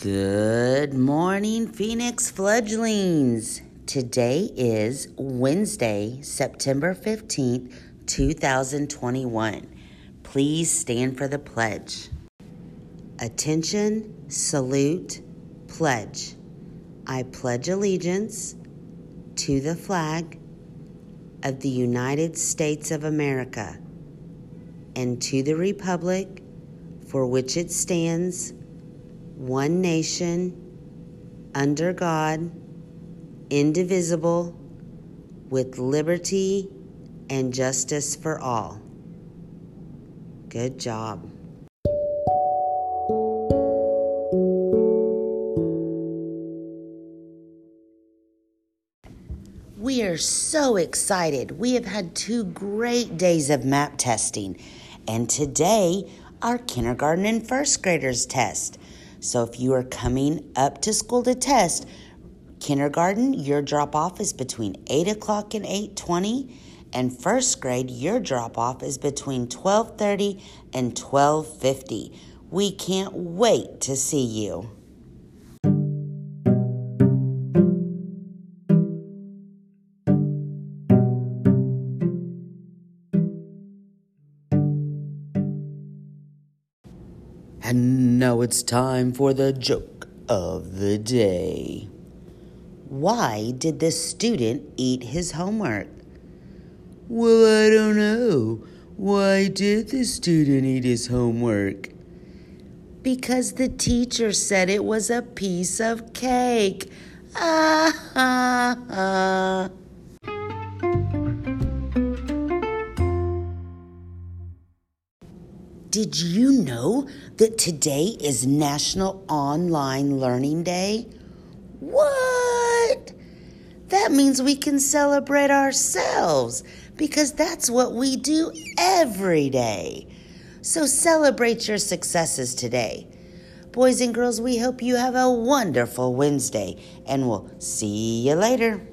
Good morning, Phoenix fledglings. Today is Wednesday, September 15th, 2021. Please stand for the pledge. Attention, salute, pledge. I pledge allegiance to the flag of the United States of America and to the republic for which it stands, one nation, under God, indivisible, with liberty and justice for all. Good job. We are so excited. We have had two great days of map testing, and today our kindergarten and first graders test. So if you are coming up to school to test, kindergarten, your drop off is between 8 o'clock and 8.20, and first grade, your drop off is between 12.30 and 12.50. We can't wait to see you. And now it's time for the joke of the day. Why did the student eat his homework? Well, I don't know. Why did the student eat his homework? Because the teacher said it was a piece of cake. Ah Did you know that today is National Online Learning Day? What? That means we can celebrate ourselves because that's what we do every day. So celebrate your successes today. Boys and girls, we hope you have a wonderful Wednesday and we'll see you later.